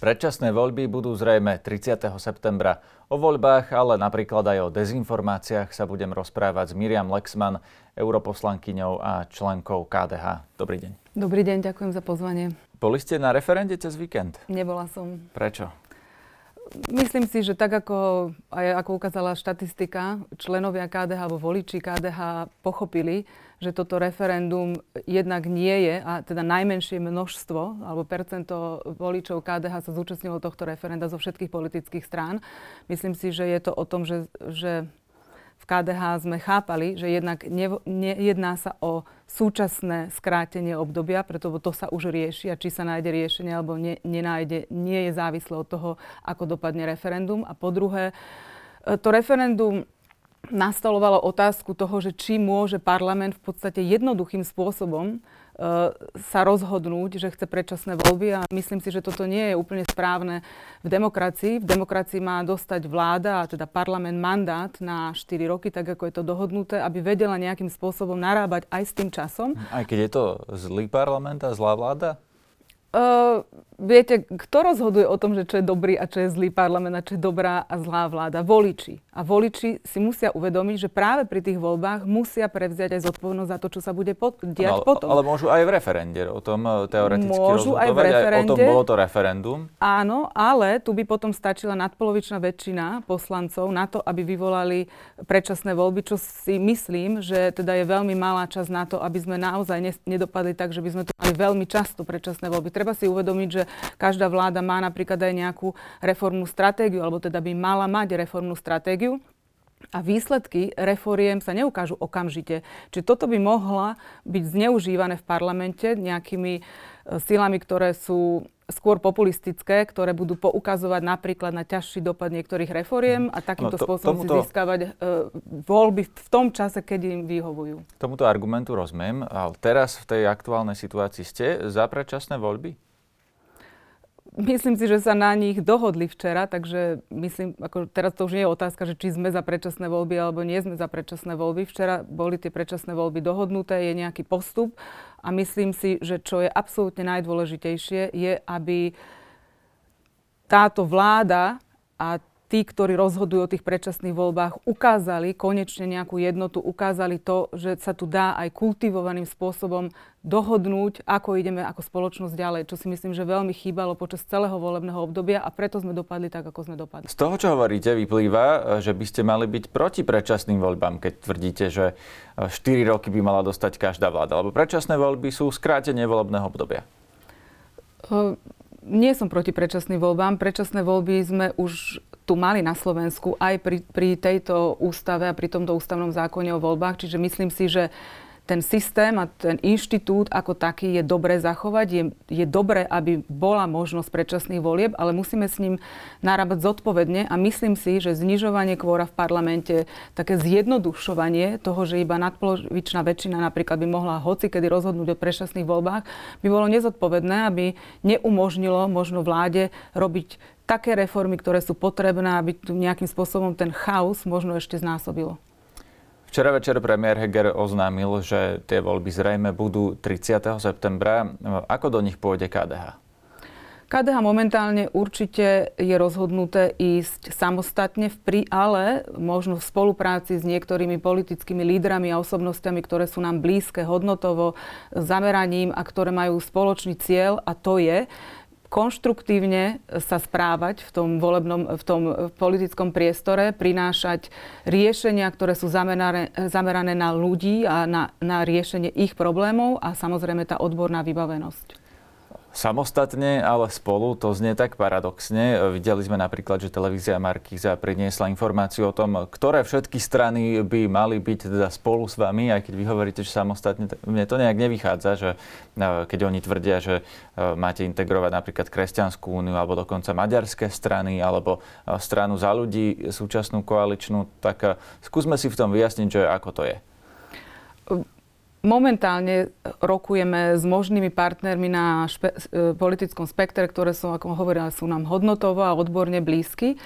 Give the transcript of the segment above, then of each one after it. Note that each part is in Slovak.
Predčasné voľby budú zrejme 30. septembra. O voľbách, ale napríklad aj o dezinformáciách sa budem rozprávať s Miriam Lexman, europoslankyňou a členkou KDH. Dobrý deň. Dobrý deň, ďakujem za pozvanie. Boli ste na referende cez víkend? Nebola som. Prečo? Myslím si, že tak ako, aj ako ukázala štatistika, členovia KDH alebo voliči KDH pochopili, že toto referendum jednak nie je, a teda najmenšie množstvo alebo percento voličov KDH sa zúčastnilo tohto referenda zo všetkých politických strán. Myslím si, že je to o tom, že, že v KDH sme chápali, že jednak nejedná sa o súčasné skrátenie obdobia, preto to sa už rieši a či sa nájde riešenie alebo ne, nenájde, nie je závislé od toho, ako dopadne referendum. A po druhé, e, to referendum nastolovalo otázku toho, že či môže parlament v podstate jednoduchým spôsobom sa rozhodnúť, že chce predčasné voľby a myslím si, že toto nie je úplne správne v demokracii. V demokracii má dostať vláda, a teda parlament mandát na 4 roky, tak ako je to dohodnuté, aby vedela nejakým spôsobom narábať aj s tým časom. Aj keď je to zlý parlament a zlá vláda? Uh, viete, kto rozhoduje o tom, že čo je dobrý a čo je zlý parlament a čo je dobrá a zlá vláda? Voliči. A voliči si musia uvedomiť, že práve pri tých voľbách musia prevziať aj zodpovednosť za to, čo sa bude pod, diať no, potom. Ale môžu aj v referende o tom e, teoreticky môžu aj v referende. Aj o tom bolo to referendum. Áno, ale tu by potom stačila nadpolovičná väčšina poslancov na to, aby vyvolali predčasné voľby, čo si myslím, že teda je veľmi malá čas na to, aby sme naozaj nedopadli tak, že by sme tu mali veľmi často predčasné voľby treba si uvedomiť, že každá vláda má napríklad aj nejakú reformnú stratégiu, alebo teda by mala mať reformnú stratégiu. A výsledky reforiem sa neukážu okamžite. Čiže toto by mohla byť zneužívané v parlamente nejakými e, silami, ktoré sú skôr populistické, ktoré budú poukazovať napríklad na ťažší dopad niektorých reforiem a takýmto no to, spôsobom tomuto, si získavať uh, voľby v tom čase, keď im vyhovujú. Tomuto argumentu rozumiem, ale teraz v tej aktuálnej situácii ste za predčasné voľby? Myslím si, že sa na nich dohodli včera, takže myslím, ako teraz to už nie je otázka, že či sme za predčasné voľby alebo nie sme za predčasné voľby. Včera boli tie predčasné voľby dohodnuté, je nejaký postup a myslím si, že čo je absolútne najdôležitejšie, je, aby táto vláda a tí, ktorí rozhodujú o tých predčasných voľbách, ukázali konečne nejakú jednotu, ukázali to, že sa tu dá aj kultivovaným spôsobom dohodnúť, ako ideme ako spoločnosť ďalej, čo si myslím, že veľmi chýbalo počas celého volebného obdobia a preto sme dopadli tak, ako sme dopadli. Z toho, čo hovoríte, vyplýva, že by ste mali byť proti predčasným voľbám, keď tvrdíte, že 4 roky by mala dostať každá vláda, lebo predčasné voľby sú skrátenie volebného obdobia. Uh, nie som proti predčasným voľbám. Predčasné voľby sme už tu mali na Slovensku aj pri, pri tejto ústave a pri tomto ústavnom zákone o voľbách. Čiže myslím si, že ten systém a ten inštitút ako taký je dobre zachovať. Je, je dobre, aby bola možnosť predčasných volieb, ale musíme s ním narábať zodpovedne a myslím si, že znižovanie kvóra v parlamente, také zjednodušovanie toho, že iba nadpolovičná väčšina napríklad by mohla hoci kedy rozhodnúť o predčasných voľbách, by bolo nezodpovedné, aby neumožnilo možno vláde robiť také reformy, ktoré sú potrebné, aby tu nejakým spôsobom ten chaos možno ešte znásobilo. Včera večer premiér Heger oznámil, že tie voľby zrejme budú 30. septembra. Ako do nich pôjde KDH? KDH momentálne určite je rozhodnuté ísť samostatne, v pri, ale možno v spolupráci s niektorými politickými lídrami a osobnostiami, ktoré sú nám blízke hodnotovo, zameraním a ktoré majú spoločný cieľ a to je konštruktívne sa správať v tom volebnom, v tom politickom priestore, prinášať riešenia, ktoré sú zamerané, zamerané na ľudí a na, na riešenie ich problémov a samozrejme tá odborná vybavenosť samostatne, ale spolu. To znie tak paradoxne. Videli sme napríklad, že televízia Markíza priniesla informáciu o tom, ktoré všetky strany by mali byť teda spolu s vami, aj keď vy hovoríte, že samostatne. Mne to nejak nevychádza, že e, keď oni tvrdia, že e, máte integrovať napríklad Kresťanskú úniu alebo dokonca maďarské strany alebo e, stranu za ľudí, súčasnú koaličnú, tak skúsme si v tom vyjasniť, že ako to je. Momentálne rokujeme s možnými partnermi na špe- e, politickom spektre, ktoré sú, ako hovorila, sú nám hodnotovo a odborne blízky.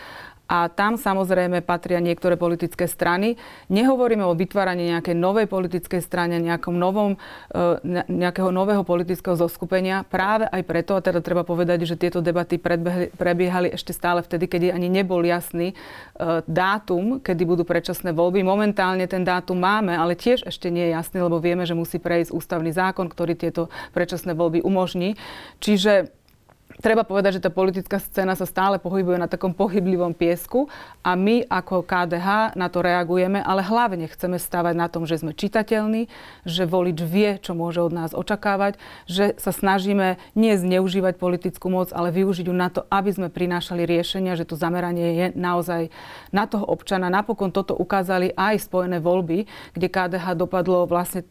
A tam samozrejme patria niektoré politické strany. Nehovoríme o vytváraní nejakej novej politickej strane, nejakom novom, e, nejakého nového politického zoskupenia. Práve aj preto, a teda treba povedať, že tieto debaty prebiehali ešte stále vtedy, kedy ani nebol jasný e, dátum, kedy budú predčasné voľby. Momentálne ten dátum máme, ale tiež ešte nie je jasný, lebo vieme, že musí prejsť ústavný zákon, ktorý tieto predčasné voľby umožní. Čiže treba povedať, že tá politická scéna sa stále pohybuje na takom pohyblivom piesku a my ako KDH na to reagujeme, ale hlavne chceme stávať na tom, že sme čitateľní, že volič vie, čo môže od nás očakávať, že sa snažíme nie zneužívať politickú moc, ale využiť ju na to, aby sme prinášali riešenia, že to zameranie je naozaj na toho občana. Napokon toto ukázali aj spojené voľby, kde KDH dopadlo vlastne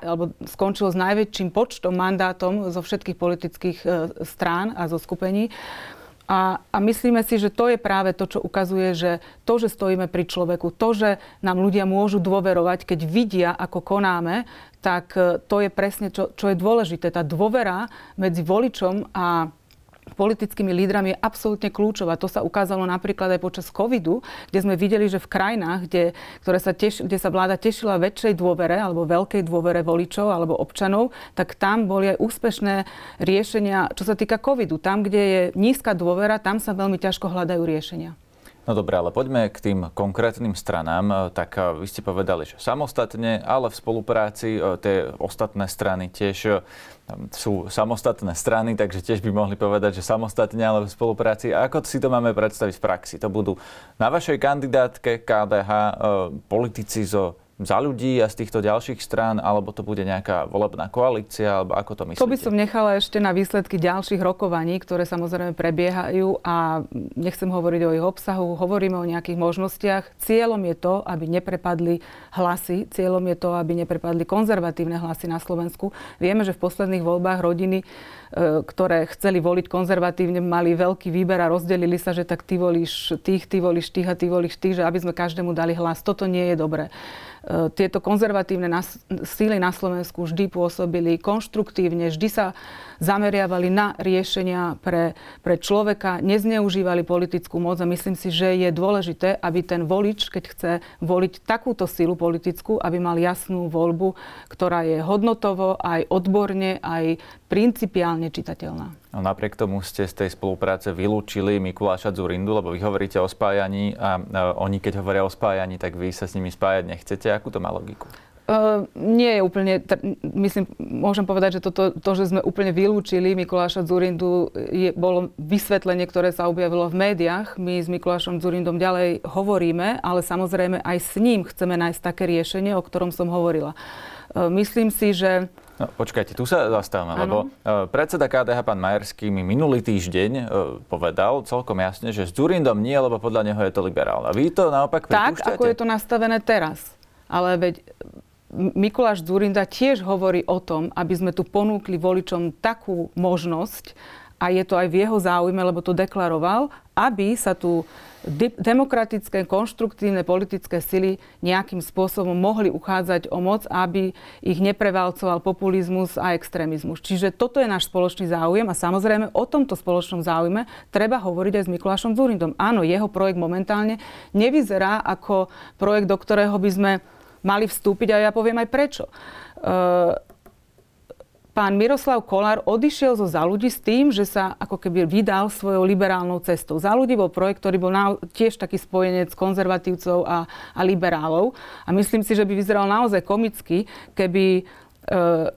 alebo skončilo s najväčším počtom mandátom zo všetkých politických e, strán a zo skupení. A, a myslíme si, že to je práve to, čo ukazuje, že to, že stojíme pri človeku, to, že nám ľudia môžu dôverovať, keď vidia, ako konáme, tak e, to je presne, čo, čo je dôležité. Tá dôvera medzi voličom a politickými lídrami je absolútne kľúčová. To sa ukázalo napríklad aj počas covidu, kde sme videli, že v krajinách, kde, ktoré sa teš, kde sa vláda tešila väčšej dôvere alebo veľkej dôvere voličov alebo občanov, tak tam boli aj úspešné riešenia, čo sa týka covidu. Tam, kde je nízka dôvera, tam sa veľmi ťažko hľadajú riešenia. No dobre, ale poďme k tým konkrétnym stranám. Tak eh, vy ste povedali, že samostatne, ale v spolupráci eh, tie ostatné strany tiež eh, sú samostatné strany, takže tiež by mohli povedať, že samostatne, ale v spolupráci. A ako si to máme predstaviť v praxi? To budú na vašej kandidátke KDH politici zo za ľudí a z týchto ďalších strán, alebo to bude nejaká volebná koalícia, alebo ako to myslíte? To by som nechala ešte na výsledky ďalších rokovaní, ktoré samozrejme prebiehajú a nechcem hovoriť o ich obsahu, hovoríme o nejakých možnostiach. Cieľom je to, aby neprepadli hlasy, cieľom je to, aby neprepadli konzervatívne hlasy na Slovensku. Vieme, že v posledných voľbách rodiny E, ktoré chceli voliť konzervatívne, mali veľký výber a rozdelili sa, že tak ty volíš tých, ty volíš tých a ty volíš tých, že aby sme každému dali hlas. Toto nie je dobré. E, tieto konzervatívne síly na Slovensku vždy pôsobili konštruktívne, vždy sa zameriavali na riešenia pre, pre človeka, nezneužívali politickú moc a myslím si, že je dôležité, aby ten volič, keď chce voliť takúto silu politickú, aby mal jasnú voľbu, ktorá je hodnotovo, aj odborne, aj principiálne čitateľná. No, napriek tomu ste z tej spolupráce vylúčili Mikuláša Zurindu, lebo vy hovoríte o spájaní a, oni keď hovoria o spájaní, tak vy sa s nimi spájať nechcete. Akú to má logiku? Uh, nie je úplne, myslím, môžem povedať, že toto, to, že sme úplne vylúčili Mikuláša Zurindu, je, bolo vysvetlenie, ktoré sa objavilo v médiách. My s Mikulášom Zurindom ďalej hovoríme, ale samozrejme aj s ním chceme nájsť také riešenie, o ktorom som hovorila. Uh, myslím si, že No, počkajte, tu sa zastávame, lebo uh, predseda KDH, pán Majerský, mi minulý týždeň uh, povedal celkom jasne, že s Zurindom nie, lebo podľa neho je to liberál. A vy to naopak Tak, ako je to nastavené teraz. Ale veď Mikuláš Zurinda tiež hovorí o tom, aby sme tu ponúkli voličom takú možnosť, a je to aj v jeho záujme, lebo to deklaroval, aby sa tu demokratické, konštruktívne politické sily nejakým spôsobom mohli uchádzať o moc, aby ich neprevalcoval populizmus a extrémizmus. Čiže toto je náš spoločný záujem a samozrejme o tomto spoločnom záujme treba hovoriť aj s Mikulášom Zurindom. Áno, jeho projekt momentálne nevyzerá ako projekt, do ktorého by sme mali vstúpiť a ja poviem aj prečo. Uh, pán Miroslav Kolár odišiel zo za s tým, že sa ako keby vydal svojou liberálnou cestou. Za bol projekt, ktorý bol na, tiež taký spojenec konzervatívcov a, a liberálov. A myslím si, že by vyzeral naozaj komicky, keby uh,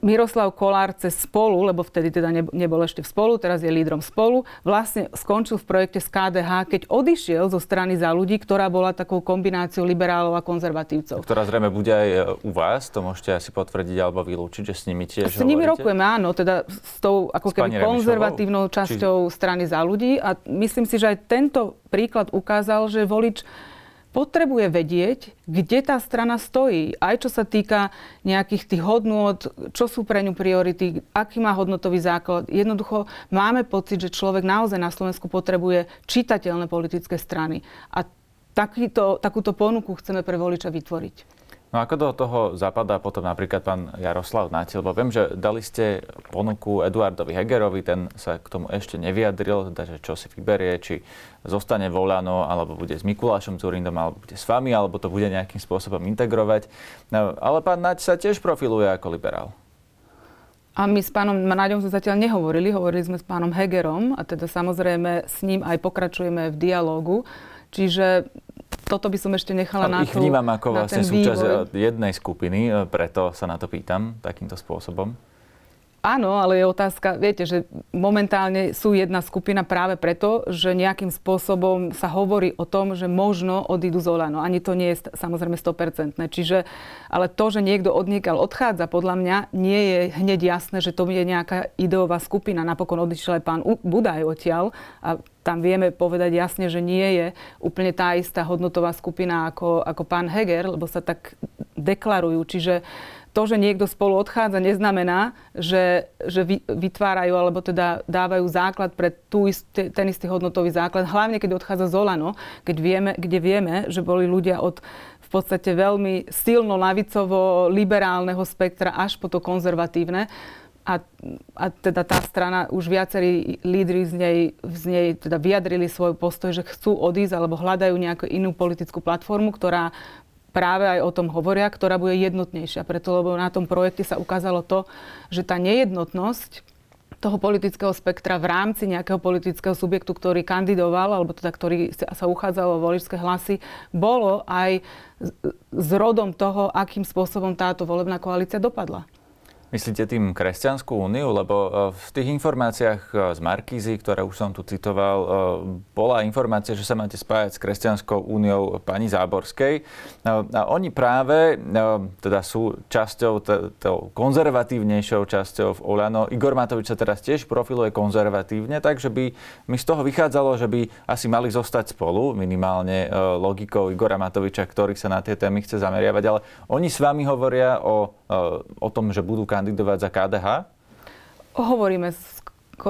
Miroslav Kolár cez spolu, lebo vtedy teda nebol ešte v spolu, teraz je lídrom spolu, vlastne skončil v projekte z KDH, keď odišiel zo strany za ľudí, ktorá bola takou kombináciou liberálov a konzervatívcov. Ktorá zrejme bude aj e, u vás, to môžete asi potvrdiť alebo vylúčiť, že s nimi tiež S nimi rokujeme, áno, teda s tou ako keby konzervatívnou časťou Či... strany za ľudí a myslím si, že aj tento príklad ukázal, že volič potrebuje vedieť, kde tá strana stojí. Aj čo sa týka nejakých tých hodnôt, čo sú pre ňu priority, aký má hodnotový základ. Jednoducho máme pocit, že človek naozaj na Slovensku potrebuje čitateľné politické strany. A takýto, takúto ponuku chceme pre voliča vytvoriť. No ako do toho zapadá potom napríklad pán Jaroslav Natil, lebo viem, že dali ste ponuku Eduardovi Hegerovi, ten sa k tomu ešte nevyjadril, teda, že čo si vyberie, či zostane voľano, alebo bude s Mikulášom Zurindom, alebo bude s vami, alebo to bude nejakým spôsobom integrovať. No, ale pán Naď sa tiež profiluje ako liberál. A my s pánom Naďom sme zatiaľ nehovorili, hovorili sme s pánom Hegerom a teda samozrejme s ním aj pokračujeme v dialógu. Čiže toto by som ešte nechala Ale na ich vnímam ako vlastne súčasť vývoj. jednej skupiny, e, preto sa na to pýtam takýmto spôsobom. Áno, ale je otázka, viete, že momentálne sú jedna skupina práve preto, že nejakým spôsobom sa hovorí o tom, že možno odídu z Olano. Ani to nie je samozrejme 100%. Čiže, ale to, že niekto odniekal odchádza, podľa mňa nie je hneď jasné, že to je nejaká ideová skupina. Napokon odišiel aj pán Budaj odtiaľ a tam vieme povedať jasne, že nie je úplne tá istá hodnotová skupina ako, ako pán Heger, lebo sa tak deklarujú. Čiže to, že niekto spolu odchádza, neznamená, že, že vytvárajú alebo teda dávajú základ pre tú istý, ten istý hodnotový základ. Hlavne, keď odchádza z Olano, keď vieme, kde vieme, že boli ľudia od v podstate veľmi silno lavicovo liberálneho spektra až po to konzervatívne. A, a teda tá strana, už viacerí lídry z nej, z nej teda vyjadrili svoj postoj, že chcú odísť alebo hľadajú nejakú inú politickú platformu, ktorá práve aj o tom hovoria, ktorá bude jednotnejšia. Preto, lebo na tom projekte sa ukázalo to, že tá nejednotnosť toho politického spektra v rámci nejakého politického subjektu, ktorý kandidoval, alebo teda ktorý sa uchádzal o voličské hlasy, bolo aj s rodom toho, akým spôsobom táto volebná koalícia dopadla. Myslíte tým Kresťanskú úniu? Lebo e, v tých informáciách e, z Markízy, ktoré už som tu citoval, e, bola informácia, že sa máte spájať s Kresťanskou úniou pani Záborskej. A oni práve teda sú časťou, tou konzervatívnejšou časťou v Olano. Igor Matovič sa teraz tiež profiluje konzervatívne, takže by mi z toho vychádzalo, že by asi mali zostať spolu, minimálne logikou Igora Matoviča, ktorý sa na tie témy chce zameriavať. Ale oni s vami hovoria o, o tom, že budú kandidovať za KDH? Hovoríme s,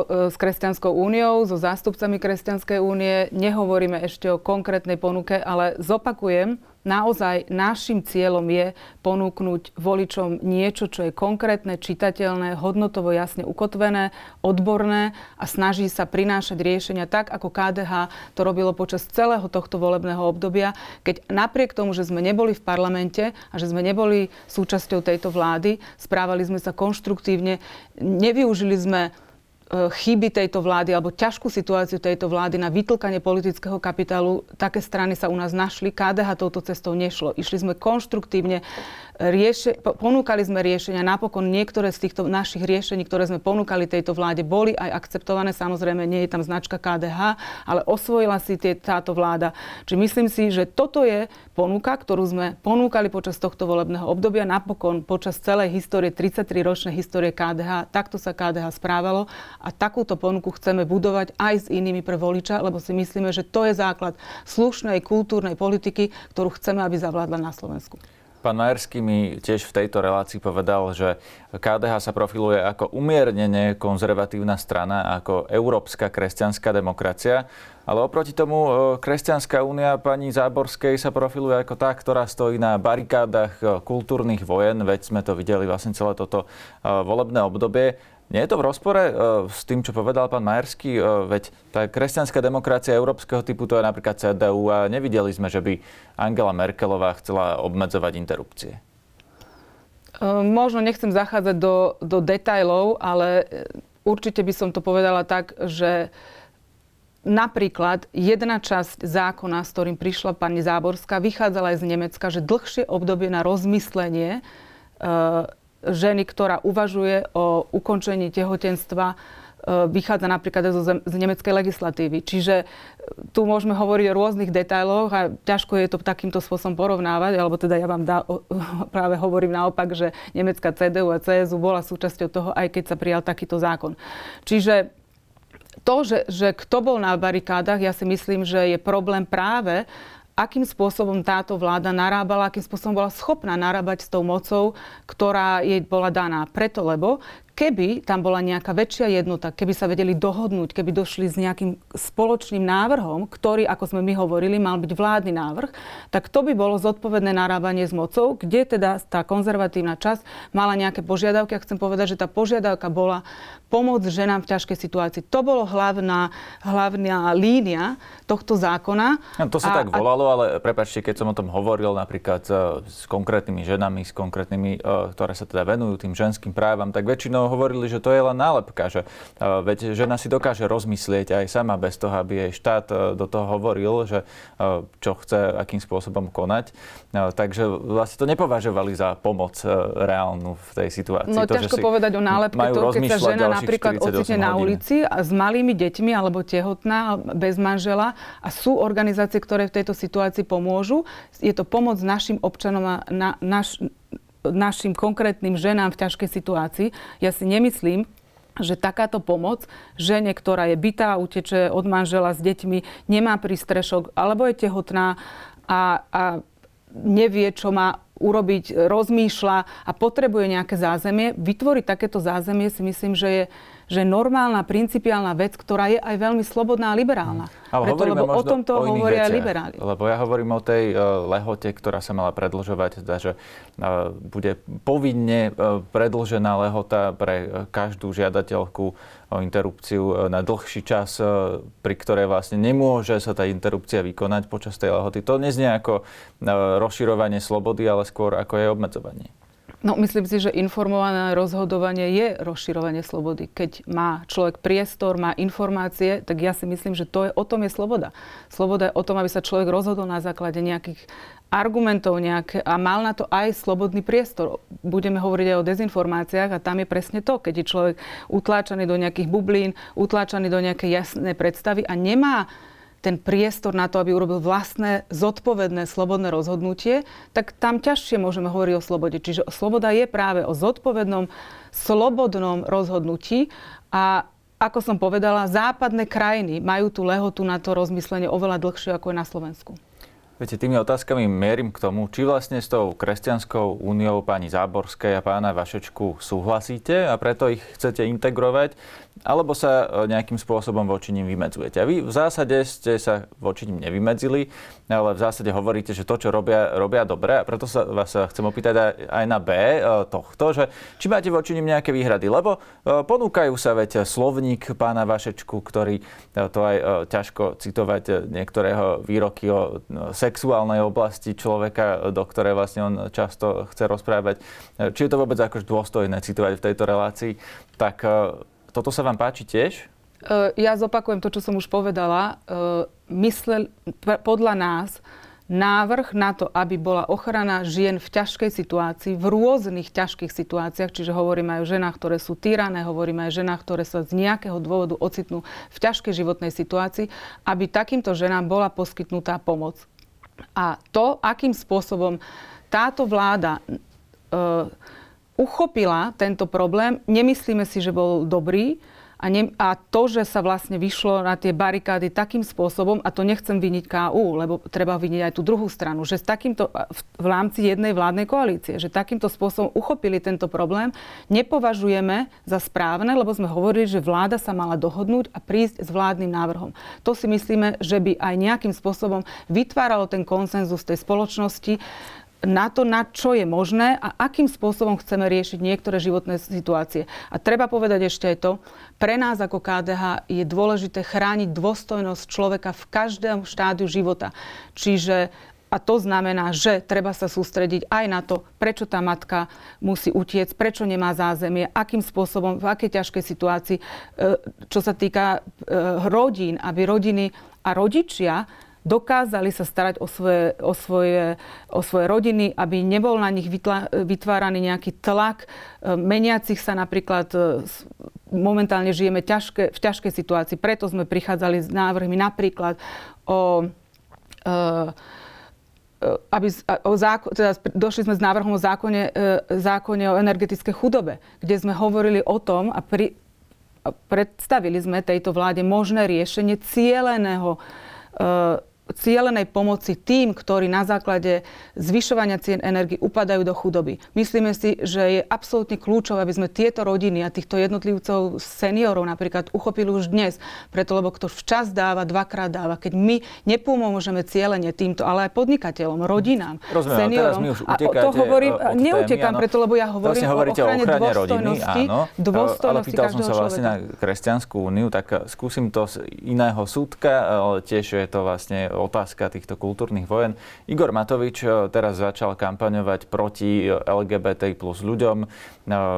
s Kresťanskou úniou, so zástupcami Kresťanskej únie. Nehovoríme ešte o konkrétnej ponuke, ale zopakujem, naozaj našim cieľom je ponúknuť voličom niečo, čo je konkrétne, čitateľné, hodnotovo jasne ukotvené, odborné a snaží sa prinášať riešenia tak, ako KDH to robilo počas celého tohto volebného obdobia, keď napriek tomu, že sme neboli v parlamente a že sme neboli súčasťou tejto vlády, správali sme sa konštruktívne, nevyužili sme chyby tejto vlády alebo ťažkú situáciu tejto vlády na vytlkanie politického kapitálu, také strany sa u nás našli. KDH touto cestou nešlo. Išli sme konštruktívne, rieše, ponúkali sme riešenia. Napokon niektoré z týchto našich riešení, ktoré sme ponúkali tejto vláde, boli aj akceptované. Samozrejme, nie je tam značka KDH, ale osvojila si tie, táto vláda. Čiže myslím si, že toto je ponuka, ktorú sme ponúkali počas tohto volebného obdobia. Napokon počas celej histórie, 33-ročnej histórie KDH, takto sa KDH správalo a takúto ponuku chceme budovať aj s inými pre voliča, lebo si myslíme, že to je základ slušnej kultúrnej politiky, ktorú chceme, aby zavládla na Slovensku. Pán Majerský mi tiež v tejto relácii povedal, že KDH sa profiluje ako umiernene konzervatívna strana, ako európska kresťanská demokracia. Ale oproti tomu e, Kresťanská únia pani Záborskej sa profiluje ako tá, ktorá stojí na barikádach e, kultúrnych vojen, veď sme to videli vlastne celé toto e, volebné obdobie. Nie je to v rozpore uh, s tým, čo povedal pán Majerský? Uh, veď tá kresťanská demokracia európskeho typu to je napríklad CDU a nevideli sme, že by Angela Merkelová chcela obmedzovať interrupcie. Uh, možno nechcem zachádzať do, do detajlov, ale určite by som to povedala tak, že Napríklad jedna časť zákona, s ktorým prišla pani Záborská, vychádzala aj z Nemecka, že dlhšie obdobie na rozmyslenie ženy, ktorá uvažuje o ukončení tehotenstva, e, vychádza napríklad zo z nemeckej legislatívy. Čiže e, tu môžeme hovoriť o rôznych detailoch a ťažko je to takýmto spôsobom porovnávať, alebo teda ja vám dá, práve hovorím naopak, že nemecká CDU a CSU bola súčasťou toho, aj keď sa prijal takýto zákon. Čiže to, že, že kto bol na barikádach, ja si myslím, že je problém práve akým spôsobom táto vláda narábala, akým spôsobom bola schopná narábať s tou mocou, ktorá jej bola daná. Preto, lebo keby tam bola nejaká väčšia jednota, keby sa vedeli dohodnúť, keby došli s nejakým spoločným návrhom, ktorý, ako sme my hovorili, mal byť vládny návrh, tak to by bolo zodpovedné narábanie s mocou, kde teda tá konzervatívna časť mala nejaké požiadavky. A chcem povedať, že tá požiadavka bola pomoc ženám v ťažkej situácii. To bolo hlavná, hlavná línia tohto zákona. No, to sa a, tak volalo, ale prepačte, keď som o tom hovoril napríklad e, s konkrétnymi ženami, s konkrétnymi, e, ktoré sa teda venujú tým ženským právam, tak väčšinou hovorili, že to je len nálepka, že veď žena si dokáže rozmyslieť aj sama bez toho, aby jej štát uh, do toho hovoril, že uh, čo chce, akým spôsobom konať. Takže vlastne to nepovažovali za pomoc reálnu v tej situácii. No to, ťažko povedať o nálepke, to keď sa žena napríklad ocitne na ulici a s malými deťmi alebo tehotná, bez manžela a sú organizácie, ktoré v tejto situácii pomôžu. Je to pomoc našim občanom a na, naš, našim konkrétnym ženám v ťažkej situácii. Ja si nemyslím, že takáto pomoc žene, ktorá je bytá, uteče od manžela s deťmi, nemá prístrešok alebo je tehotná a, a nevie, čo má urobiť, rozmýšľa a potrebuje nejaké zázemie, vytvoriť takéto zázemie si myslím, že je že normálna, principiálna vec, ktorá je aj veľmi slobodná a liberálna. Ale Preto, lebo o tomto o hovoria aj liberáli. Lebo ja hovorím o tej uh, lehote, ktorá sa mala predlžovať, teda, že uh, bude povinne uh, predlžená lehota pre každú žiadateľku o interrupciu na dlhší čas, pri ktorej vlastne nemôže sa tá interrupcia vykonať počas tej lehoty. To neznie ako rozširovanie slobody, ale skôr ako je obmedzovanie. No, myslím si, že informované rozhodovanie je rozširovanie slobody. Keď má človek priestor, má informácie, tak ja si myslím, že to je, o tom je sloboda. Sloboda je o tom, aby sa človek rozhodol na základe nejakých argumentov nejaké, a mal na to aj slobodný priestor. Budeme hovoriť aj o dezinformáciách a tam je presne to, keď je človek utláčaný do nejakých bublín, utláčaný do nejakej jasnej predstavy a nemá ten priestor na to, aby urobil vlastné, zodpovedné, slobodné rozhodnutie, tak tam ťažšie môžeme hovoriť o slobode. Čiže sloboda je práve o zodpovednom, slobodnom rozhodnutí a ako som povedala, západné krajiny majú tú lehotu na to rozmyslenie oveľa dlhšie ako je na Slovensku. Viete, tými otázkami mierim k tomu, či vlastne s tou kresťanskou úniou pani Záborskej a pána Vašečku súhlasíte a preto ich chcete integrovať, alebo sa e, nejakým spôsobom voči ním vymedzujete. A vy v zásade ste sa voči ním nevymedzili, ale v zásade hovoríte, že to, čo robia, robia dobre. A preto sa vás chcem opýtať aj na B e, tohto, že či máte voči ním nejaké výhrady. Lebo e, ponúkajú sa veď slovník pána Vašečku, ktorý to aj ťažko citovať niektorého výroky o sexuálnej oblasti človeka, do ktorej vlastne on často chce rozprávať. Či je to vôbec akož dôstojné citovať v tejto relácii, tak toto sa vám páči tiež? E, ja zopakujem to, čo som už povedala. E, myslel, podľa nás návrh na to, aby bola ochrana žien v ťažkej situácii, v rôznych ťažkých situáciách, čiže hovoríme aj o ženách, ktoré sú týrané, hovoríme aj o ženách, ktoré sa z nejakého dôvodu ocitnú v ťažkej životnej situácii, aby takýmto ženám bola poskytnutá pomoc. A to, akým spôsobom táto vláda e, uchopila tento problém. Nemyslíme si, že bol dobrý. A, ne, a to, že sa vlastne vyšlo na tie barikády takým spôsobom, a to nechcem vyniť KU, lebo treba vyniť aj tú druhú stranu, že s takýmto, v, v rámci jednej vládnej koalície, že takýmto spôsobom uchopili tento problém, nepovažujeme za správne, lebo sme hovorili, že vláda sa mala dohodnúť a prísť s vládnym návrhom. To si myslíme, že by aj nejakým spôsobom vytváralo ten konsenzus tej spoločnosti, na to, na čo je možné a akým spôsobom chceme riešiť niektoré životné situácie. A treba povedať ešte aj to, pre nás ako KDH je dôležité chrániť dôstojnosť človeka v každom štádiu života. Čiže a to znamená, že treba sa sústrediť aj na to, prečo tá matka musí utiecť, prečo nemá zázemie, akým spôsobom, v akej ťažkej situácii, e, čo sa týka e, rodín, aby rodiny a rodičia dokázali sa starať o svoje, o svoje, o svoje rodiny, aby nebol na nich vytváraný nejaký tlak e, meniacich sa napríklad e, momentálne žijeme ťažké, v ťažkej situácii. Preto sme prichádzali s návrhmi napríklad o e, aby, o zákon, teda došli sme s návrhom o zákone, zákone o energetickej chudobe, kde sme hovorili o tom a, pri, a predstavili sme tejto vláde možné riešenie cieleného cielenej pomoci tým, ktorí na základe zvyšovania cien energii upadajú do chudoby. Myslíme si, že je absolútne kľúčové, aby sme tieto rodiny a týchto jednotlivcov, seniorov napríklad, uchopili už dnes. Preto, lebo kto včas dáva, dvakrát dáva. Keď my nepomôžeme cieľenie týmto, ale aj podnikateľom, rodinám, Rozumiem, seniorom. a to hovorím, neutekám, preto, lebo ja hovorím vlastne o ochrane, o ochrane rodiny, áno, dôstojnosti ale pýtal som sa vlastne človeka. na Kresťanskú úniu, tak skúsim to z iného súdka, ale tiež je to vlastne otázka týchto kultúrnych vojen. Igor Matovič eh, teraz začal kampaňovať proti LGBT plus ľuďom, eh,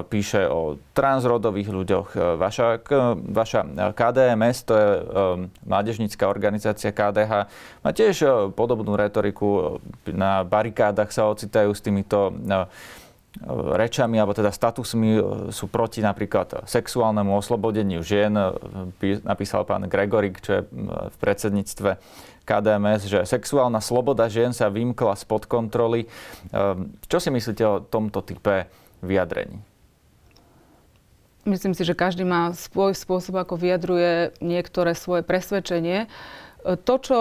píše o transrodových ľuďoch. Eh, vaša, vaša KDMS, to je mládežnícka organizácia KDH, má tiež podobnú retoriku. Na barikádach sa ocitajú s týmito rečami alebo teda statusmi sú proti napríklad sexuálnemu oslobodeniu žien. Napísal pán Gregorik, čo je v predsedníctve KDMS, že sexuálna sloboda žien sa vymkla spod kontroly. E, čo si myslíte o tomto type vyjadrení? Myslím si, že každý má svoj spôsob, ako vyjadruje niektoré svoje presvedčenie. To, čo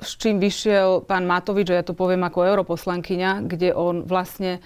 s čím vyšiel pán Matovič, že ja to poviem ako europoslankyňa, kde on vlastne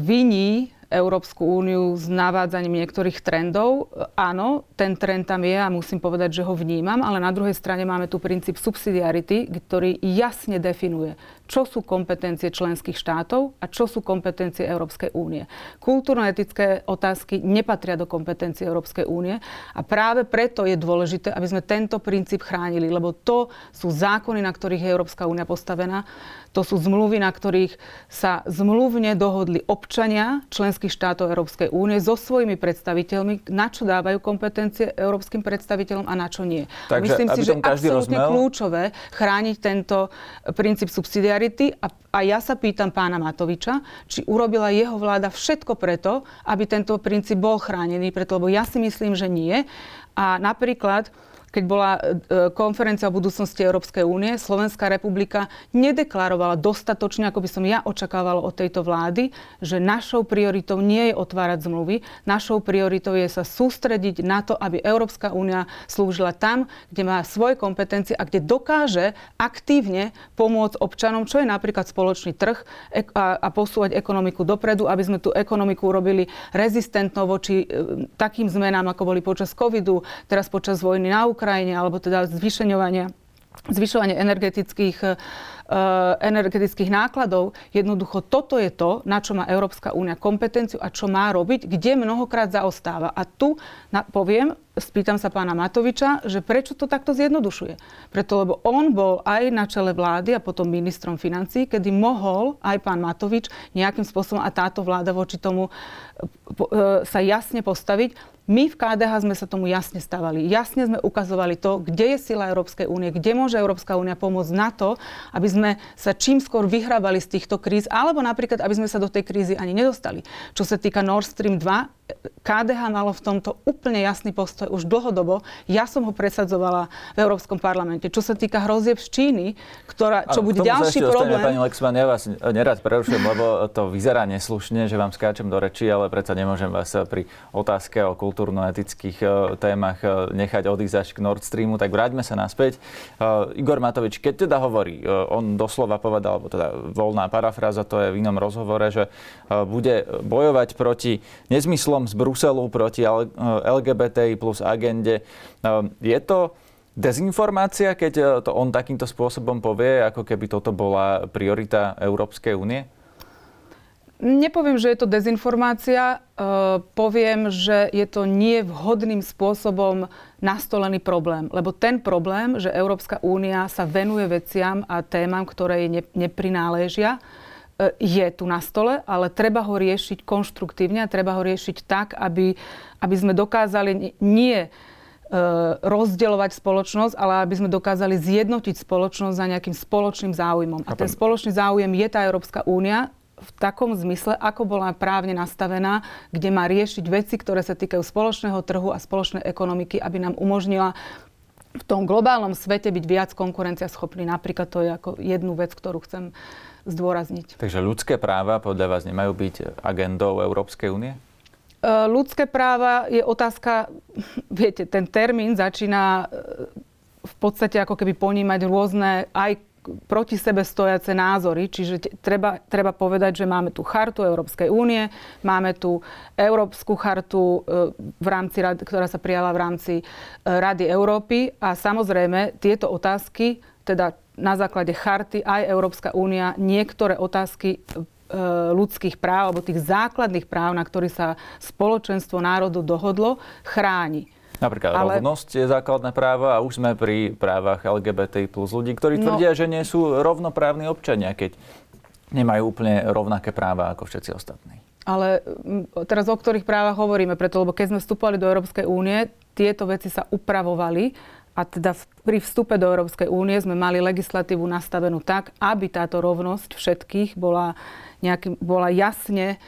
viní Európsku úniu s navádzaním niektorých trendov. Áno, ten trend tam je a musím povedať, že ho vnímam, ale na druhej strane máme tu princíp subsidiarity, ktorý jasne definuje, čo sú kompetencie členských štátov a čo sú kompetencie Európskej únie. Kultúrno-etické otázky nepatria do kompetencie Európskej únie a práve preto je dôležité, aby sme tento princíp chránili, lebo to sú zákony, na ktorých je Európska únia postavená to sú zmluvy, na ktorých sa zmluvne dohodli občania členských štátov Európskej únie so svojimi predstaviteľmi, na čo dávajú kompetencie európskym predstaviteľom a na čo nie. Takže, Myslím si, že je absolútne rozmel... kľúčové chrániť tento princíp subsidiarity a, a ja sa pýtam pána Matoviča, či urobila jeho vláda všetko preto, aby tento princíp bol chránený, preto, lebo ja si myslím, že nie. A napríklad keď bola e, konferencia o budúcnosti Európskej únie, Slovenská republika nedeklarovala dostatočne, ako by som ja očakávala od tejto vlády, že našou prioritou nie je otvárať zmluvy, našou prioritou je sa sústrediť na to, aby Európska únia slúžila tam, kde má svoje kompetencie a kde dokáže aktívne pomôcť občanom, čo je napríklad spoločný trh a, a posúvať ekonomiku dopredu, aby sme tú ekonomiku urobili rezistentnou voči e, takým zmenám, ako boli počas covidu, teraz počas vojny na Ukrajine Ukrajine, alebo teda zvyšeňovania zvyšovanie energetických, uh, energetických nákladov. Jednoducho toto je to, na čo má Európska únia kompetenciu a čo má robiť, kde mnohokrát zaostáva. A tu na, poviem, spýtam sa pána Matoviča, že prečo to takto zjednodušuje. Preto, lebo on bol aj na čele vlády a potom ministrom financí, kedy mohol aj pán Matovič nejakým spôsobom a táto vláda voči tomu uh, sa jasne postaviť my v KDH sme sa tomu jasne stavali. Jasne sme ukazovali to, kde je sila Európskej únie, kde môže Európska únia pomôcť na to, aby sme sa čím skôr vyhrávali z týchto kríz, alebo napríklad, aby sme sa do tej krízy ani nedostali. Čo sa týka Nord Stream 2, KDH malo v tomto úplne jasný postoj už dlhodobo. Ja som ho presadzovala v Európskom parlamente. Čo sa týka hrozieb z Číny, ktorá, čo bude ďalší problém... Ostane, pani Lexman, ja vás nerad prerušujem, lebo to vyzerá neslušne, že vám skáčem do reči, ale predsa nemôžem vás pri otázke o kultúrno-etických e, témach e, nechať odísť až k Nord Streamu. Tak vráťme sa naspäť. E, Igor Matovič, keď teda hovorí, on doslova povedal, alebo teda voľná parafráza, to je v inom rozhovore, že bude bojovať proti nezmyslom z Bruselu proti LGBTI plus agende. Je to dezinformácia, keď to on takýmto spôsobom povie, ako keby toto bola priorita Európskej únie? Nepoviem, že je to dezinformácia. Uh, poviem, že je to nie vhodným spôsobom nastolený problém. Lebo ten problém, že Európska únia sa venuje veciam a témam, ktoré jej ne, neprináležia, E, je tu na stole, ale treba ho riešiť konštruktívne a treba ho riešiť tak, aby, aby sme dokázali nie e, rozdeľovať spoločnosť, ale aby sme dokázali zjednotiť spoločnosť za nejakým spoločným záujmom. A ten spoločný záujem je tá Európska únia v takom zmysle, ako bola právne nastavená, kde má riešiť veci, ktoré sa týkajú spoločného trhu a spoločnej ekonomiky, aby nám umožnila v tom globálnom svete byť viac konkurenciaschopný. Napríklad to je ako jednu vec, ktorú chcem zdôrazniť. Takže ľudské práva podľa vás nemajú byť agendou Európskej únie? E, ľudské práva je otázka, viete, ten termín začína e, v podstate ako keby ponímať rôzne aj proti sebe stojace názory. Čiže treba, treba povedať, že máme tu chartu Európskej únie, máme tu Európsku chartu, e, v rámci, ktorá sa prijala v rámci e, Rady Európy a samozrejme tieto otázky, teda na základe charty aj Európska únia niektoré otázky e, ľudských práv alebo tých základných práv, na ktorých sa spoločenstvo národov dohodlo, chráni. Napríklad ale... rovnosť je základné právo a už sme pri právach LGBT plus ľudí, ktorí no... tvrdia, že nie sú rovnoprávni občania, keď nemajú úplne rovnaké práva ako všetci ostatní. Ale teraz o ktorých právach hovoríme? Preto, lebo keď sme vstupovali do Európskej únie, tieto veci sa upravovali a teda pri vstupe do Európskej únie sme mali legislatívu nastavenú tak, aby táto rovnosť všetkých bola, nejaký, bola jasne e,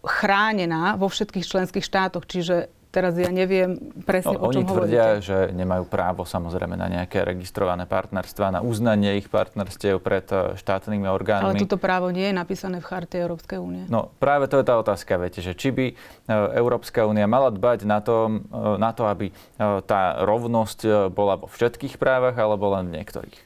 chránená vo všetkých členských štátoch. Čiže teraz ja neviem presne, no, o čom Oni tvrdia, hovoríte. že nemajú právo samozrejme na nejaké registrované partnerstva, na uznanie ich partnerstiev pred eh, štátnymi orgánmi. Ale toto právo nie je napísané v charte Európskej únie. No práve to je tá otázka, viete, že či by eh, Európska únia mala dbať na to, eh, na to, aby tá rovnosť bola vo všetkých právach, alebo len v niektorých.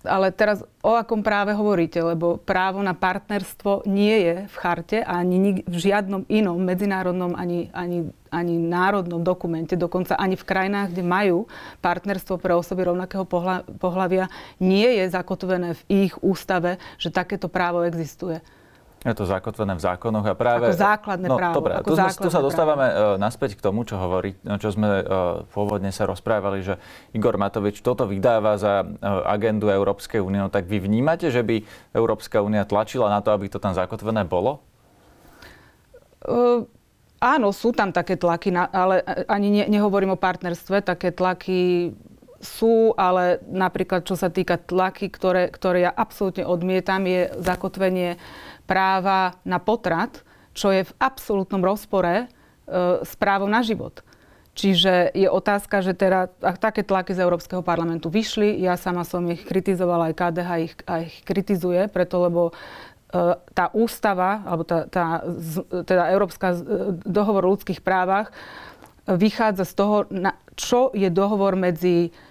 Ale teraz o akom práve hovoríte? Lebo právo na partnerstvo nie je v charte ani v žiadnom inom medzinárodnom ani, ani, ani národnom dokumente, dokonca ani v krajinách, kde majú partnerstvo pre osoby rovnakého pohľavia, nie je zakotvené v ich ústave, že takéto právo existuje. Je to zakotvené v zákonoch a práve... Ako základné no, právo. Dobre, ako tu, základné tu sa dostávame právo. E, naspäť k tomu, čo hovorí, no, čo sme uh, pôvodne sa rozprávali, že Igor Matovič toto vydáva za uh, agendu Európskej únie. No, tak vy vnímate, že by Európska únia tlačila na to, aby to tam zakotvené bolo? Uh, áno, sú tam také tlaky, na, ale ani ne, nehovorím o partnerstve. Také tlaky sú, ale napríklad čo sa týka tlaky, ktoré, ktoré ja absolútne odmietam, je zakotvenie práva na potrat, čo je v absolútnom rozpore e, s právom na život. Čiže je otázka, že teda, ak také tlaky z Európskeho parlamentu vyšli, ja sama som ich kritizovala, aj KDH ich, aj ich kritizuje, preto lebo e, tá ústava, alebo tá, tá teda Európska dohovor o ľudských právach vychádza z toho, na, čo je dohovor medzi E,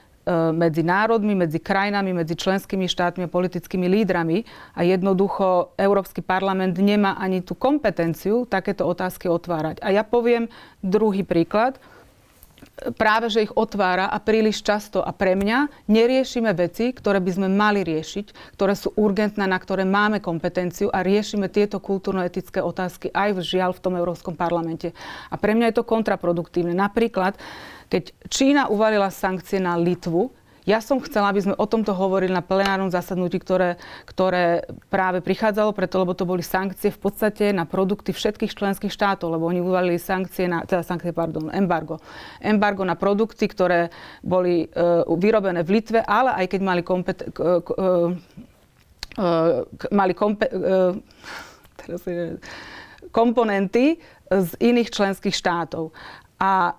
medzi národmi, medzi krajinami, medzi členskými štátmi a politickými lídrami a jednoducho Európsky parlament nemá ani tú kompetenciu takéto otázky otvárať. A ja poviem druhý príklad práve, že ich otvára a príliš často. A pre mňa neriešime veci, ktoré by sme mali riešiť, ktoré sú urgentné, na ktoré máme kompetenciu a riešime tieto kultúrno-etické otázky aj v žiaľ v tom Európskom parlamente. A pre mňa je to kontraproduktívne. Napríklad keď Čína uvalila sankcie na Litvu, ja som chcela, aby sme o tomto hovorili na plenárnom zasadnutí, ktoré, ktoré práve prichádzalo, preto lebo to boli sankcie v podstate na produkty všetkých členských štátov, lebo oni uvalili sankcie na, teda sankcie, pardon, embargo. Embargo na produkty, ktoré boli uh, vyrobené v Litve, ale aj keď mali kompet, uh, uh, mali kompe, uh, teraz je, komponenty z iných členských štátov. A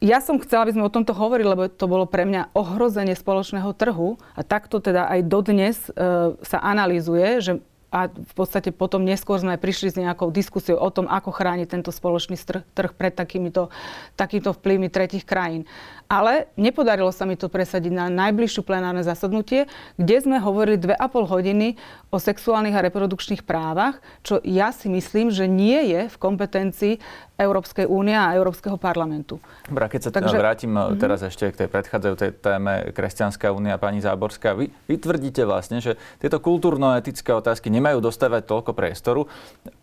ja som chcela, aby sme o tomto hovorili, lebo to bolo pre mňa ohrozenie spoločného trhu a takto teda aj dodnes e, sa analýzuje, že a v podstate potom neskôr sme prišli s nejakou diskusiou o tom, ako chrániť tento spoločný trh pred takýmito, takýmito vplyvmi tretich krajín. Ale nepodarilo sa mi to presadiť na najbližšiu plenárne zasadnutie, kde sme hovorili 2,5 hodiny o sexuálnych a reprodukčných právach, čo ja si myslím, že nie je v kompetencii Európskej únie a Európskeho parlamentu. Dobre, keď sa Takže, vrátim uh-huh. teraz ešte k tej predchádzajúcej téme Kresťanská únia, pani Záborská. Vy, vy tvrdíte vlastne, že tieto kultúrno-etické otázky nemajú dostávať toľko priestoru,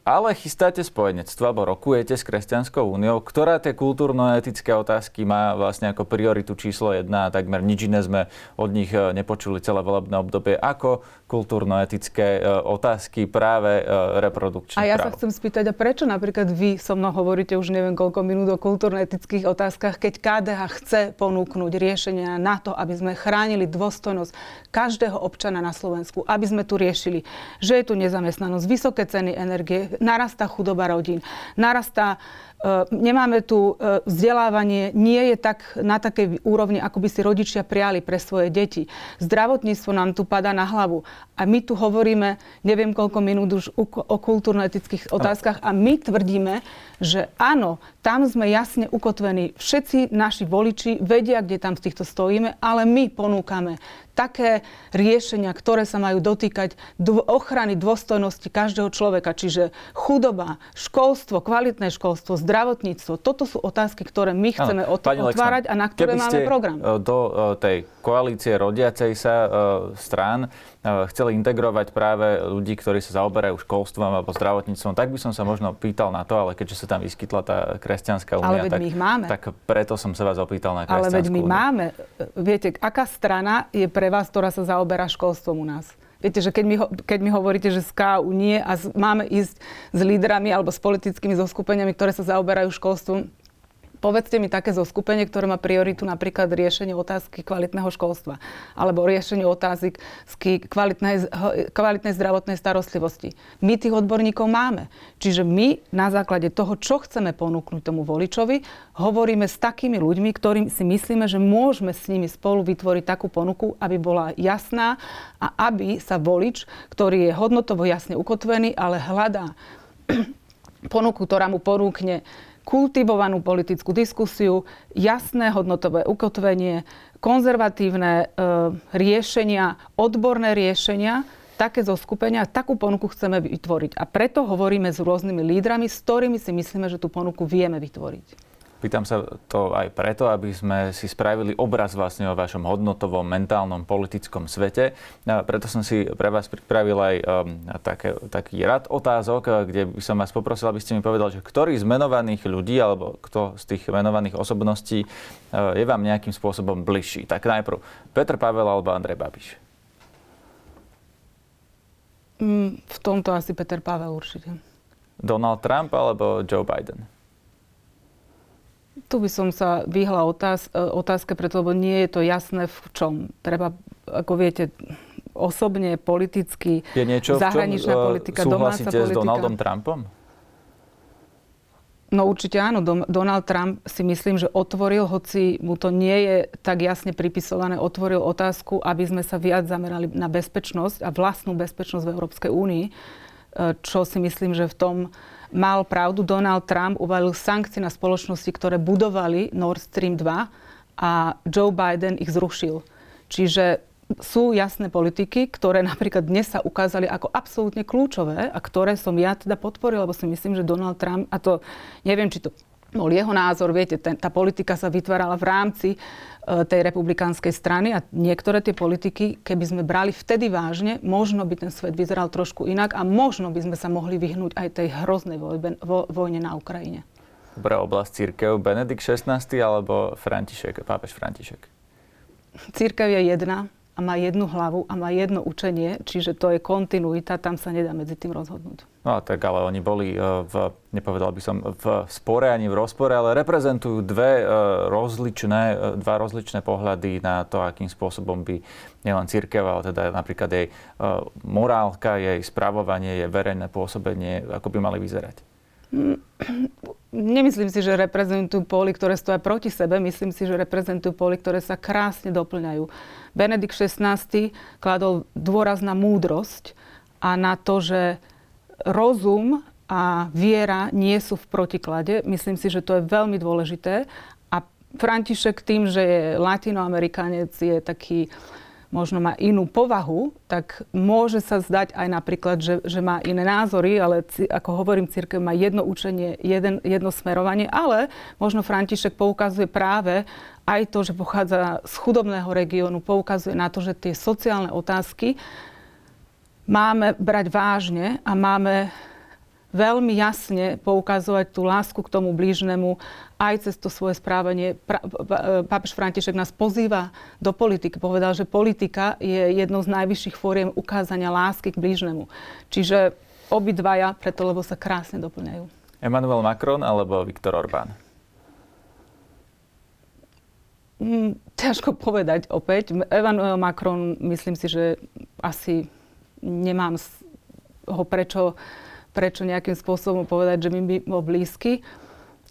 ale chystáte spojenectvo, alebo rokujete s Kresťanskou úniou, ktorá tie kultúrno-etické otázky má vlastne ako prioritu číslo jedna a takmer nič iné sme od nich e, nepočuli celé volebné obdobie. Ako kultúrno-etické e, otázky práve reprodukčných A ja práv. sa chcem spýtať, a prečo napríklad vy so mnou hovoríte hovoríte už neviem koľko minút o kultúrno-etických otázkach, keď KDH chce ponúknuť riešenia na to, aby sme chránili dôstojnosť každého občana na Slovensku, aby sme tu riešili, že je tu nezamestnanosť, vysoké ceny energie, narastá chudoba rodín, narastá nemáme tu e, vzdelávanie, nie je tak na takej úrovni, ako by si rodičia priali pre svoje deti. Zdravotníctvo nám tu padá na hlavu. A my tu hovoríme, neviem koľko minút už o kultúrno-etických otázkach a my tvrdíme, že áno, tam sme jasne ukotvení. Všetci naši voliči vedia, kde tam z týchto stojíme, ale my ponúkame také riešenia, ktoré sa majú dotýkať dv- ochrany dôstojnosti každého človeka. Čiže chudoba, školstvo, kvalitné školstvo, zdravotníctvo. Toto sú otázky, ktoré my chceme ano, otvárať a na ktoré máme program. E, do e, tej koalície rodiacej sa e, strán chceli integrovať práve ľudí, ktorí sa zaoberajú školstvom alebo zdravotníctvom, tak by som sa možno pýtal na to, ale keďže sa tam vyskytla tá kresťanská únia, tak, tak preto som sa vás opýtal na kresťanskú Ale veď my úniu. máme, viete, aká strana je pre vás, ktorá sa zaoberá školstvom u nás? Viete, že keď mi, keď mi hovoríte, že z KU nie a z, máme ísť s lídrami alebo s politickými zoskupeniami, ktoré sa zaoberajú školstvom, Povedzte mi také zoskupenie, ktoré má prioritu napríklad riešenie otázky kvalitného školstva alebo riešenie otázky kvalitnej, kvalitnej zdravotnej starostlivosti. My tých odborníkov máme. Čiže my na základe toho, čo chceme ponúknuť tomu voličovi, hovoríme s takými ľuďmi, ktorým si myslíme, že môžeme s nimi spolu vytvoriť takú ponuku, aby bola jasná a aby sa volič, ktorý je hodnotovo jasne ukotvený, ale hľadá ponuku, ktorá mu ponúkne kultivovanú politickú diskusiu, jasné hodnotové ukotvenie, konzervatívne e, riešenia, odborné riešenia, také zoskupenia, takú ponuku chceme vytvoriť. A preto hovoríme s rôznymi lídrami, s ktorými si myslíme, že tú ponuku vieme vytvoriť. Pýtam sa to aj preto, aby sme si spravili obraz vlastne o vašom hodnotovom, mentálnom, politickom svete. A preto som si pre vás pripravil aj um, také, taký rad otázok, kde by som vás poprosil, aby ste mi povedali, že ktorý z menovaných ľudí alebo kto z tých menovaných osobností uh, je vám nejakým spôsobom bližší. Tak najprv Petr Pavel alebo Andrej Babiš. Mm, v tomto asi Peter Pavel určite. Donald Trump alebo Joe Biden? Tu by som sa vyhla otáz, e, otázke, preto lebo nie je to jasné v čom. Treba, ako viete, osobne, politicky, je niečo, zahraničná v čom, politika, domáca politika. s Donaldom Trumpom? No určite áno. Donald Trump si myslím, že otvoril, hoci mu to nie je tak jasne pripisované, otvoril otázku, aby sme sa viac zamerali na bezpečnosť a vlastnú bezpečnosť v Európskej únii, e, čo si myslím, že v tom mal pravdu. Donald Trump uvalil sankcie na spoločnosti, ktoré budovali Nord Stream 2 a Joe Biden ich zrušil. Čiže sú jasné politiky, ktoré napríklad dnes sa ukázali ako absolútne kľúčové a ktoré som ja teda podporil, lebo si myslím, že Donald Trump, a to neviem, či to bol jeho názor, viete, ten, tá politika sa vytvárala v rámci uh, tej republikánskej strany a niektoré tie politiky, keby sme brali vtedy vážne, možno by ten svet vyzeral trošku inak a možno by sme sa mohli vyhnúť aj tej hroznej vojbe, vo, vojne na Ukrajine. Dobrá oblasť církev, Benedikt 16. alebo František, pápež František? Církev je jedna a má jednu hlavu a má jedno učenie, čiže to je kontinuita, tam sa nedá medzi tým rozhodnúť. No tak ale oni boli e, v, nepovedal by som, v spore ani v rozpore, ale reprezentujú dve e, rozličné, e, dva rozličné pohľady na to, akým spôsobom by nielen církev, ale teda napríklad jej morálka, jej správovanie, jej verejné pôsobenie, ako by mali vyzerať. Nemyslím si, že reprezentujú póly, ktoré stoja proti sebe. Myslím si, že reprezentujú póly, ktoré sa krásne doplňajú. Benedikt XVI kladol dôraz na múdrosť a na to, že rozum a viera nie sú v protiklade. Myslím si, že to je veľmi dôležité. A František tým, že je latinoamerikanec, je taký možno má inú povahu, tak môže sa zdať aj napríklad, že, že má iné názory, ale ako hovorím, církev má jedno učenie, jeden, jedno smerovanie, ale možno František poukazuje práve aj to, že pochádza z chudobného regiónu, poukazuje na to, že tie sociálne otázky máme brať vážne a máme veľmi jasne poukazovať tú lásku k tomu blížnemu aj cez to svoje správanie. Pápež František nás pozýva do politiky. Povedal, že politika je jednou z najvyšších fóriem ukázania lásky k blížnemu. Čiže obidvaja, preto lebo sa krásne doplňajú. Emmanuel Macron alebo Viktor Orbán? Mm, ťažko povedať opäť. Emmanuel Macron, myslím si, že asi nemám ho prečo prečo nejakým spôsobom povedať, že mi bol blízky.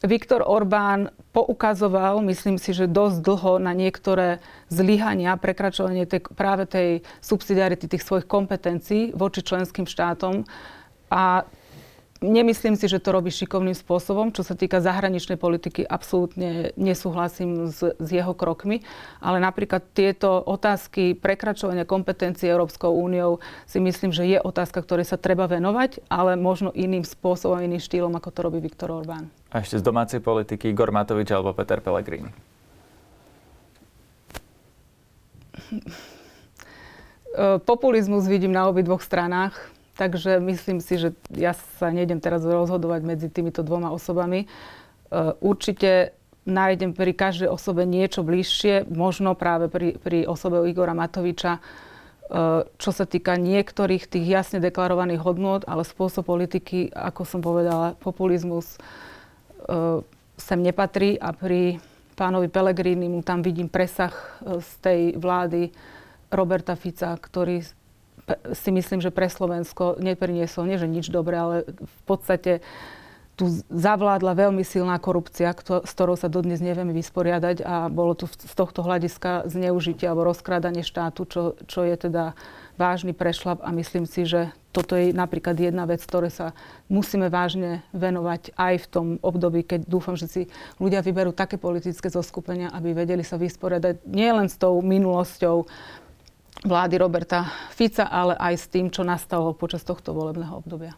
Viktor Orbán poukazoval, myslím si, že dosť dlho na niektoré zlyhania, prekračovanie tej, práve tej subsidiarity tých svojich kompetencií voči členským štátom. A Nemyslím si, že to robí šikovným spôsobom. Čo sa týka zahraničnej politiky, absolútne nesúhlasím s, s jeho krokmi. Ale napríklad tieto otázky prekračovania kompetencií Európskou úniou si myslím, že je otázka, ktorej sa treba venovať, ale možno iným spôsobom, iným štýlom, ako to robí Viktor Orbán. A ešte z domácej politiky Igor Matovič alebo Peter Pellegrini? Populizmus vidím na obidvoch stranách Takže myslím si, že ja sa nejdem teraz rozhodovať medzi týmito dvoma osobami. E, určite nájdem pri každej osobe niečo bližšie, možno práve pri, pri osobe Igora Matoviča, e, čo sa týka niektorých tých jasne deklarovaných hodnôt, ale spôsob politiky, ako som povedala, populizmus e, sem nepatrí a pri pánovi Pelegrini mu tam vidím presah z tej vlády Roberta Fica, ktorý si myslím, že pre Slovensko nepriniesol nie, že nič dobré, ale v podstate tu zavládla veľmi silná korupcia, s ktorou sa dodnes nevieme vysporiadať a bolo tu z tohto hľadiska zneužitie alebo rozkrádanie štátu, čo, čo je teda vážny prešlap a myslím si, že toto je napríklad jedna vec, ktoré sa musíme vážne venovať aj v tom období, keď dúfam, že si ľudia vyberú také politické zoskupenia, aby vedeli sa vysporiadať nielen s tou minulosťou vlády Roberta Fica, ale aj s tým, čo nastalo počas tohto volebného obdobia.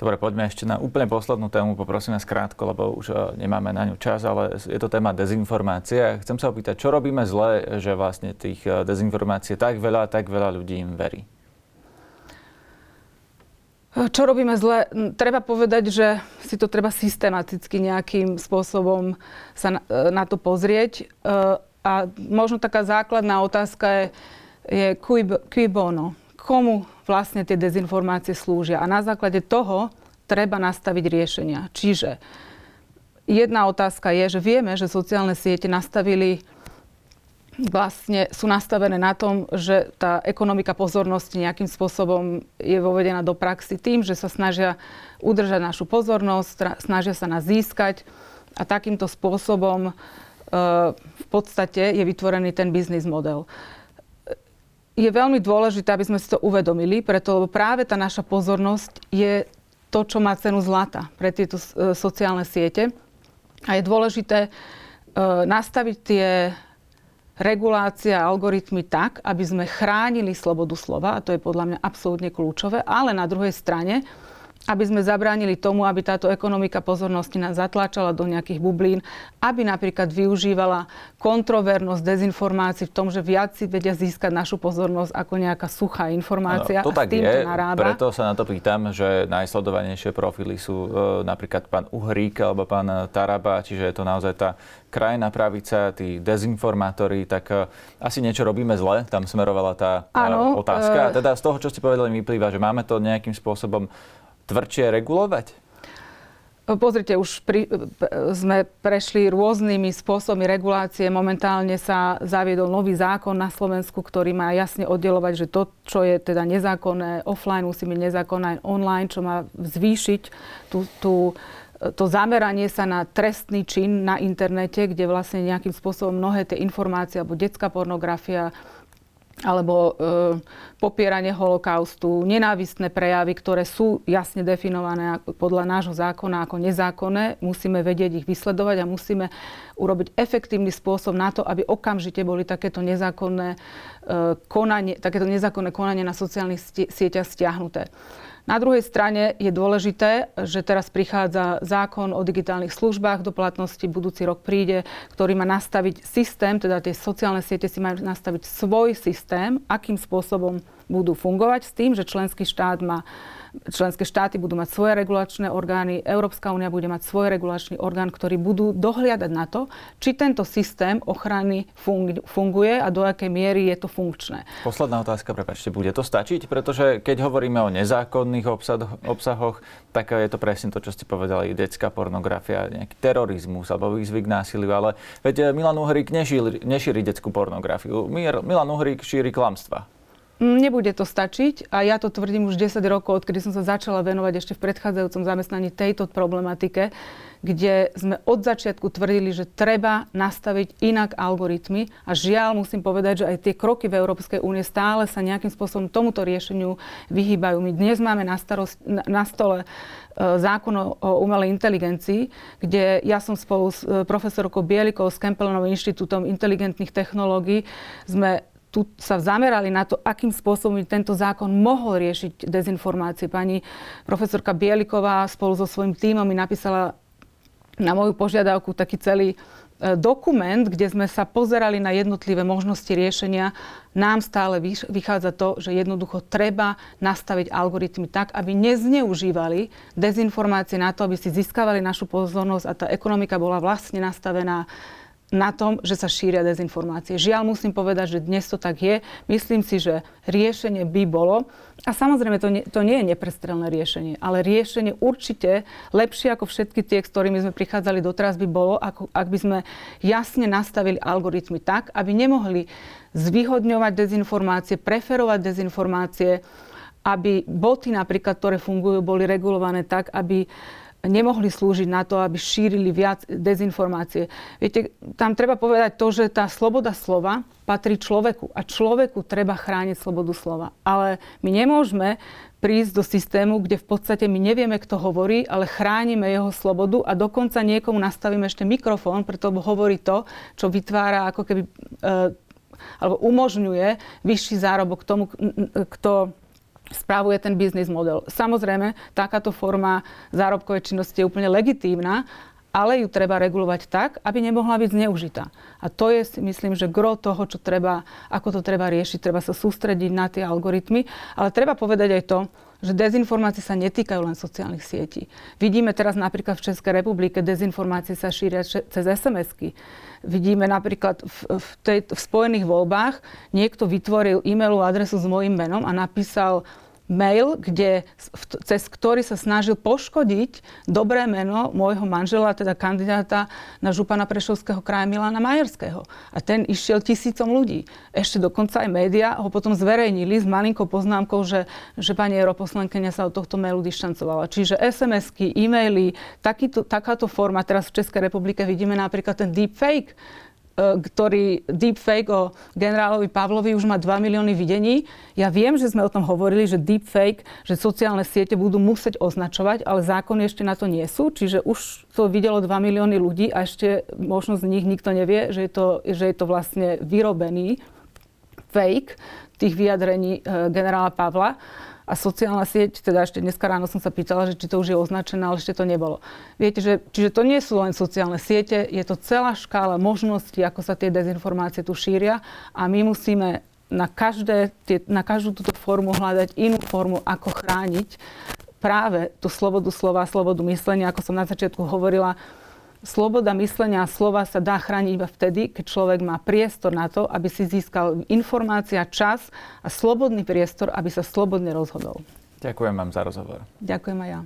Dobre, poďme ešte na úplne poslednú tému, poprosím vás krátko, lebo už e, nemáme na ňu čas, ale je to téma dezinformácie. Chcem sa opýtať, čo robíme zle, že vlastne tých e, dezinformácií tak veľa, tak veľa ľudí im verí? E, čo robíme zle? Treba povedať, že si to treba systematicky nejakým spôsobom sa na, na to pozrieť. A možno taká základná otázka je, je cui, cui bono. Komu vlastne tie dezinformácie slúžia. A na základe toho treba nastaviť riešenia. Čiže jedna otázka je, že vieme, že sociálne siete nastavili vlastne sú nastavené na tom, že tá ekonomika pozornosti nejakým spôsobom je vovedená do praxi tým, že sa snažia udržať našu pozornosť, snažia sa nás získať a takýmto spôsobom e, v podstate je vytvorený ten biznis model je veľmi dôležité, aby sme si to uvedomili, preto lebo práve tá naša pozornosť je to, čo má cenu zlata pre tieto e, sociálne siete. A je dôležité e, nastaviť tie regulácie a algoritmy tak, aby sme chránili slobodu slova, a to je podľa mňa absolútne kľúčové, ale na druhej strane aby sme zabránili tomu, aby táto ekonomika pozornosti nás zatláčala do nejakých bublín, aby napríklad využívala kontrovernosť dezinformácií v tom, že viac si vedia získať našu pozornosť ako nejaká suchá informácia. No, to tak je, narába. preto sa na to pýtam, že najsledovanejšie profily sú e, napríklad pán Uhrík alebo pán Taraba, čiže je to naozaj tá krajná pravica, tí dezinformátori, tak e, asi niečo robíme zle, tam smerovala tá ano, e, otázka. E... A teda z toho, čo ste povedali, vyplýva, že máme to nejakým spôsobom tvrdšie regulovať? Pozrite, už pri, sme prešli rôznymi spôsobmi regulácie. Momentálne sa zaviedol nový zákon na Slovensku, ktorý má jasne oddelovať, že to, čo je teda nezákonné offline, musí byť nezákonné aj online, čo má zvýšiť tú, tú, to zameranie sa na trestný čin na internete, kde vlastne nejakým spôsobom mnohé tie informácie alebo detská pornografia, alebo e, popieranie holokaustu, nenávistné prejavy, ktoré sú jasne definované podľa nášho zákona ako nezákonné. Musíme vedieť ich vysledovať a musíme urobiť efektívny spôsob na to, aby okamžite boli takéto nezákonné, e, konanie, takéto nezákonné konanie na sociálnych sieťach stiahnuté. Na druhej strane je dôležité, že teraz prichádza zákon o digitálnych službách do platnosti, budúci rok príde, ktorý má nastaviť systém, teda tie sociálne siete si majú nastaviť svoj systém, akým spôsobom budú fungovať s tým, že členský štát má členské štáty budú mať svoje regulačné orgány, Európska únia bude mať svoj regulačný orgán, ktorý budú dohliadať na to, či tento systém ochrany funguje a do akej miery je to funkčné. Posledná otázka, prepačte, bude to stačiť? Pretože keď hovoríme o nezákonných obsahoch, tak je to presne to, čo ste povedali, detská pornografia, nejaký terorizmus alebo výzvy k násiliu, ale veď Milan Uhrík nešíri, nešíri detskú pornografiu. Milan Uhrík šíri klamstva. Nebude to stačiť a ja to tvrdím už 10 rokov, odkedy som sa začala venovať ešte v predchádzajúcom zamestnaní tejto problematike, kde sme od začiatku tvrdili, že treba nastaviť inak algoritmy a žiaľ musím povedať, že aj tie kroky v Európskej únie stále sa nejakým spôsobom tomuto riešeniu vyhýbajú. My dnes máme na, starost, na, stole e, zákon o umelej inteligencii, kde ja som spolu s e, profesorkou Bielikou z Campbellovým inštitútom inteligentných technológií sme tu sa zamerali na to, akým spôsobom by tento zákon mohol riešiť dezinformácie. Pani profesorka Bieliková spolu so svojím tímom mi napísala na moju požiadavku taký celý e, dokument, kde sme sa pozerali na jednotlivé možnosti riešenia, nám stále vychádza to, že jednoducho treba nastaviť algoritmy tak, aby nezneužívali dezinformácie na to, aby si získavali našu pozornosť a tá ekonomika bola vlastne nastavená na tom, že sa šíria dezinformácie. Žiaľ, musím povedať, že dnes to tak je. Myslím si, že riešenie by bolo, a samozrejme to nie, to nie je neprestrelné riešenie, ale riešenie určite lepšie ako všetky tie, s ktorými sme prichádzali doteraz by bolo, ako, ak by sme jasne nastavili algoritmy tak, aby nemohli zvyhodňovať dezinformácie, preferovať dezinformácie, aby boty napríklad, ktoré fungujú, boli regulované tak, aby nemohli slúžiť na to, aby šírili viac dezinformácie. Viete, tam treba povedať to, že tá sloboda slova patrí človeku a človeku treba chrániť slobodu slova. Ale my nemôžeme prísť do systému, kde v podstate my nevieme, kto hovorí, ale chránime jeho slobodu a dokonca niekomu nastavíme ešte mikrofón, preto hovorí to, čo vytvára ako keby e, alebo umožňuje vyšší zárobok tomu, kto správuje ten biznis model. Samozrejme, takáto forma zárobkovej činnosti je úplne legitímna, ale ju treba regulovať tak, aby nemohla byť zneužitá. A to je, myslím, že gro toho, čo treba, ako to treba riešiť. Treba sa sústrediť na tie algoritmy, ale treba povedať aj to, že dezinformácie sa netýkajú len sociálnych sietí. Vidíme teraz napríklad v Českej republike, dezinformácie sa šíria cez SMS-ky. Vidíme napríklad v, v, tej, v spojených voľbách niekto vytvoril e-mailovú adresu s mojím menom a napísal mail, kde, cez ktorý sa snažil poškodiť dobré meno môjho manžela, teda kandidáta na župana Prešovského kraja Milana Majerského. A ten išiel tisícom ľudí. Ešte dokonca aj médiá ho potom zverejnili s malinkou poznámkou, že, že pani europoslankyňa sa od tohto mailu dištancovala. Čiže SMS-ky, e-maily, takýto, takáto forma. Teraz v Českej republike vidíme napríklad ten deepfake, ktorý deepfake o generálovi Pavlovi už má 2 milióny videní. Ja viem, že sme o tom hovorili, že deepfake, že sociálne siete budú musieť označovať, ale zákony ešte na to nie sú, čiže už to videlo 2 milióny ľudí a ešte možno z nich nikto nevie, že je to, že je to vlastne vyrobený fake tých vyjadrení e, generála Pavla a sociálna sieť, teda ešte dneska ráno som sa pýtala, že či to už je označené, ale ešte to nebolo. Viete, že, čiže to nie sú len sociálne siete, je to celá škála možností, ako sa tie dezinformácie tu šíria a my musíme na, každé, tie, na každú túto formu hľadať inú formu, ako chrániť práve tú slobodu slova, slobodu myslenia, ako som na začiatku hovorila, Sloboda myslenia a slova sa dá chrániť iba vtedy, keď človek má priestor na to, aby si získal informácia, čas a slobodný priestor, aby sa slobodne rozhodol. Ďakujem vám za rozhovor. Ďakujem aj ja.